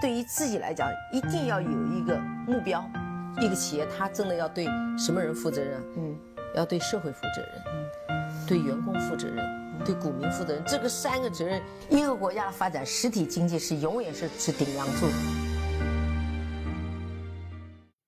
对于自己来讲，一定要有一个目标。一个企业，它真的要对什么人负责任？嗯，要对社会负责任，嗯，对员工负责任，对股民负责任。这个三个责任，一个国家的发展，实体经济是永远是是顶梁柱。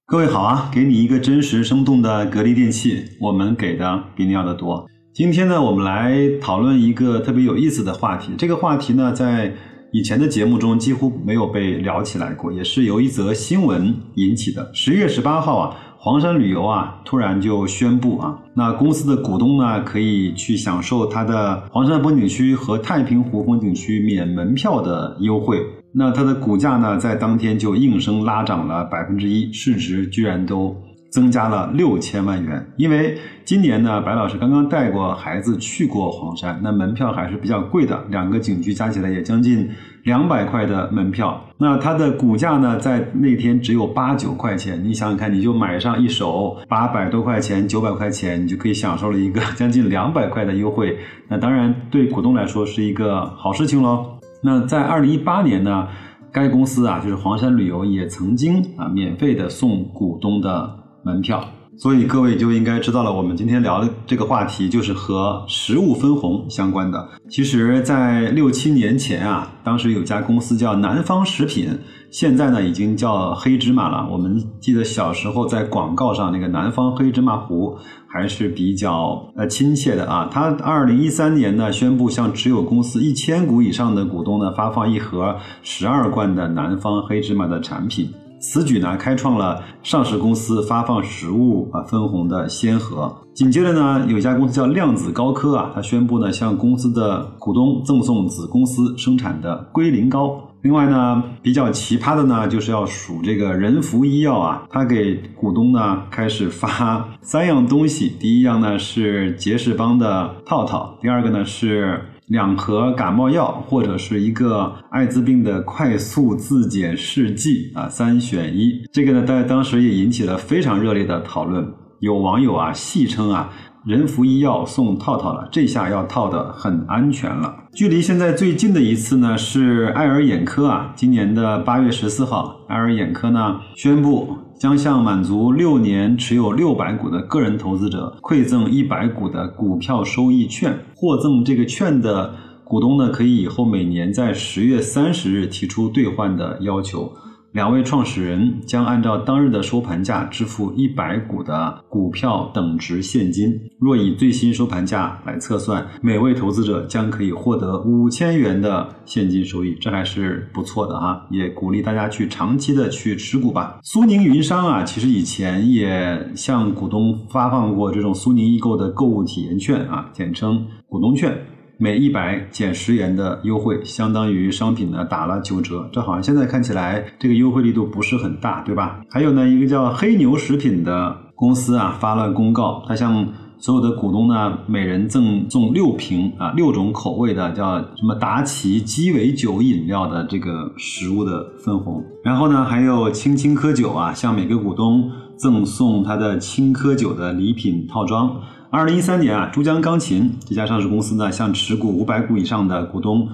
各位好啊，给你一个真实生动的格力电器，我们给的比你要的多。今天呢，我们来讨论一个特别有意思的话题。这个话题呢，在以前的节目中几乎没有被聊起来过，也是由一则新闻引起的。十月十八号啊，黄山旅游啊突然就宣布啊，那公司的股东呢可以去享受它的黄山风景区和太平湖风景区免门票的优惠。那它的股价呢，在当天就应声拉涨了百分之一，市值居然都增加了六千万元。因为今年呢，白老师刚刚带过孩子去过黄山，那门票还是比较贵的，两个景区加起来也将近两百块的门票。那它的股价呢，在那天只有八九块钱。你想想看，你就买上一手八百多块钱、九百块钱，你就可以享受了一个将近两百块的优惠。那当然，对股东来说是一个好事情喽。那在二零一八年呢，该公司啊，就是黄山旅游也曾经啊免费的送股东的门票，所以各位就应该知道了，我们今天聊的这个话题就是和食物分红相关的。其实，在六七年前啊，当时有家公司叫南方食品，现在呢已经叫黑芝麻了。我们记得小时候在广告上那个南方黑芝麻糊。还是比较呃亲切的啊。他二零一三年呢宣布向持有公司一千股以上的股东呢发放一盒十二罐的南方黑芝麻的产品，此举呢开创了上市公司发放实物啊分红的先河。紧接着呢，有一家公司叫量子高科啊，他宣布呢向公司的股东赠送子公司生产的龟苓膏。另外呢，比较奇葩的呢，就是要数这个人福医药啊，他给股东呢开始发三样东西。第一样呢是杰士邦的套套，第二个呢是两盒感冒药或者是一个艾滋病的快速自检试剂啊，三选一。这个呢在当时也引起了非常热烈的讨论，有网友啊戏称啊。仁福医药送套套了，这下要套的很安全了。距离现在最近的一次呢，是爱尔眼科啊，今年的八月十四号，爱尔眼科呢宣布将向满足六年持有六百股的个人投资者馈赠一百股的股票收益券。获赠这个券的股东呢，可以以后每年在十月三十日提出兑换的要求。两位创始人将按照当日的收盘价支付一百股的股票等值现金。若以最新收盘价来测算，每位投资者将可以获得五千元的现金收益，这还是不错的哈。也鼓励大家去长期的去持股吧。苏宁云商啊，其实以前也向股东发放过这种苏宁易购的购物体验券啊，简称股东券。每一百减十元的优惠，相当于商品呢打了九折。这好像现在看起来这个优惠力度不是很大，对吧？还有呢，一个叫黑牛食品的公司啊发了公告，它向所有的股东呢每人赠送六瓶啊六种口味的叫什么达奇鸡尾酒饮料的这个食物的分红。然后呢，还有青青稞酒啊向每个股东赠送它的青稞酒的礼品套装。二零一三年啊，珠江钢琴这家上市公司呢，向持股五百股以上的股东，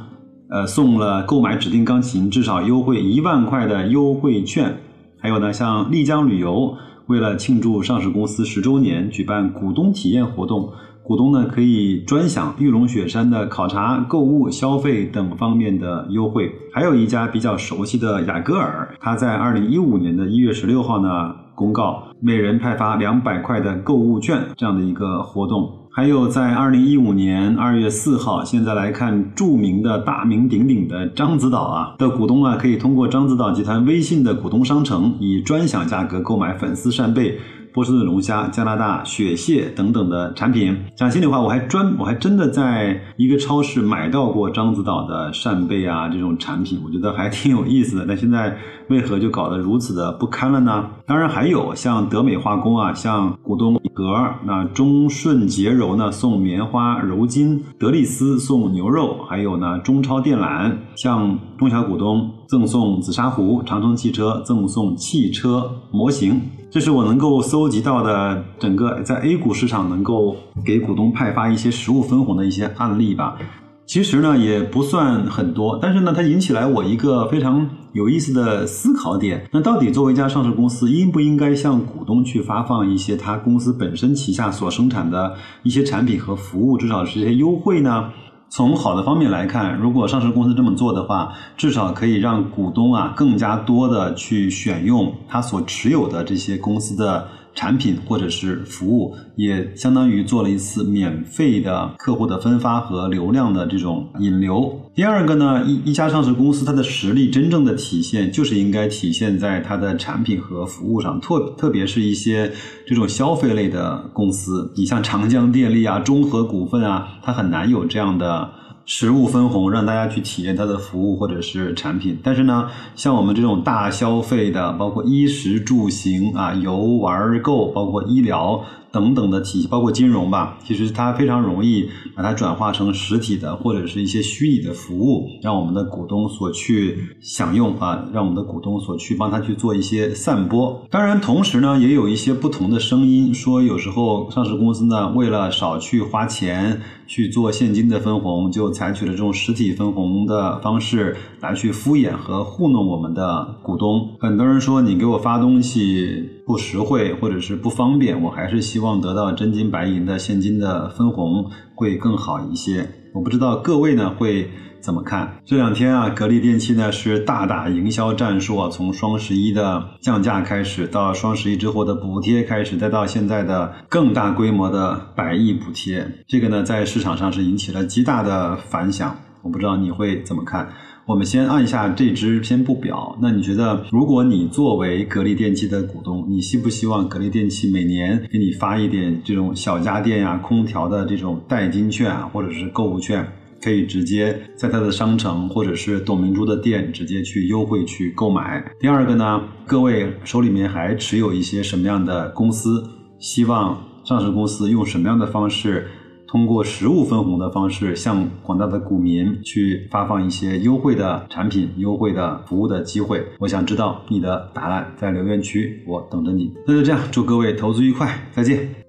呃，送了购买指定钢琴至少优惠一万块的优惠券。还有呢，像丽江旅游，为了庆祝上市公司十周年，举办股东体验活动，股东呢可以专享玉龙雪山的考察、购物、消费等方面的优惠。还有一家比较熟悉的雅戈尔，它在二零一五年的一月十六号呢。公告每人派发两百块的购物券这样的一个活动，还有在二零一五年二月四号，现在来看著名的大名鼎鼎的獐子岛啊的股东啊，可以通过獐子岛集团微信的股东商城，以专享价格购买粉丝扇贝。波士顿龙虾、加拿大雪蟹等等的产品，讲心里话，我还专我还真的在一个超市买到过獐子岛的扇贝啊这种产品，我觉得还挺有意思的。但现在为何就搞得如此的不堪了呢？当然还有像德美化工啊，像股东格，那中顺洁柔呢送棉花柔巾，德力斯送牛肉，还有呢中超电缆向中小股东赠送紫砂壶，长城汽车赠送汽车模型。这是我能够搜集到的整个在 A 股市场能够给股东派发一些实物分红的一些案例吧。其实呢也不算很多，但是呢它引起来我一个非常有意思的思考点。那到底作为一家上市公司，应不应该向股东去发放一些它公司本身旗下所生产的一些产品和服务，至少是一些优惠呢？从好的方面来看，如果上市公司这么做的话，至少可以让股东啊更加多的去选用他所持有的这些公司的。产品或者是服务，也相当于做了一次免费的客户的分发和流量的这种引流。第二个呢，一一家上市公司它的实力真正的体现，就是应该体现在它的产品和服务上，特特别是一些这种消费类的公司，你像长江电力啊、中核股份啊，它很难有这样的。实物分红让大家去体验它的服务或者是产品，但是呢，像我们这种大消费的，包括衣食住行啊、游玩购，包括医疗。等等的体系，包括金融吧，其实它非常容易把它转化成实体的或者是一些虚拟的服务，让我们的股东所去享用啊，让我们的股东所去帮他去做一些散播。当然，同时呢，也有一些不同的声音说，有时候上市公司呢，为了少去花钱去做现金的分红，就采取了这种实体分红的方式来去敷衍和糊弄我们的股东。很多人说，你给我发东西。不实惠或者是不方便，我还是希望得到真金白银的现金的分红会更好一些。我不知道各位呢会怎么看？这两天啊，格力电器呢是大打营销战术啊，从双十一的降价开始，到双十一之后的补贴开始，再到现在的更大规模的百亿补贴，这个呢在市场上是引起了极大的反响。我不知道你会怎么看？我们先按下这支先不表。那你觉得，如果你作为格力电器的股东，你希不希望格力电器每年给你发一点这种小家电呀、空调的这种代金券啊，或者是购物券，可以直接在它的商城或者是董明珠的店直接去优惠去购买？第二个呢，各位手里面还持有一些什么样的公司？希望上市公司用什么样的方式？通过实物分红的方式，向广大的股民去发放一些优惠的产品、优惠的服务的机会。我想知道你的答案，在留言区，我等着你。那就这样，祝各位投资愉快，再见。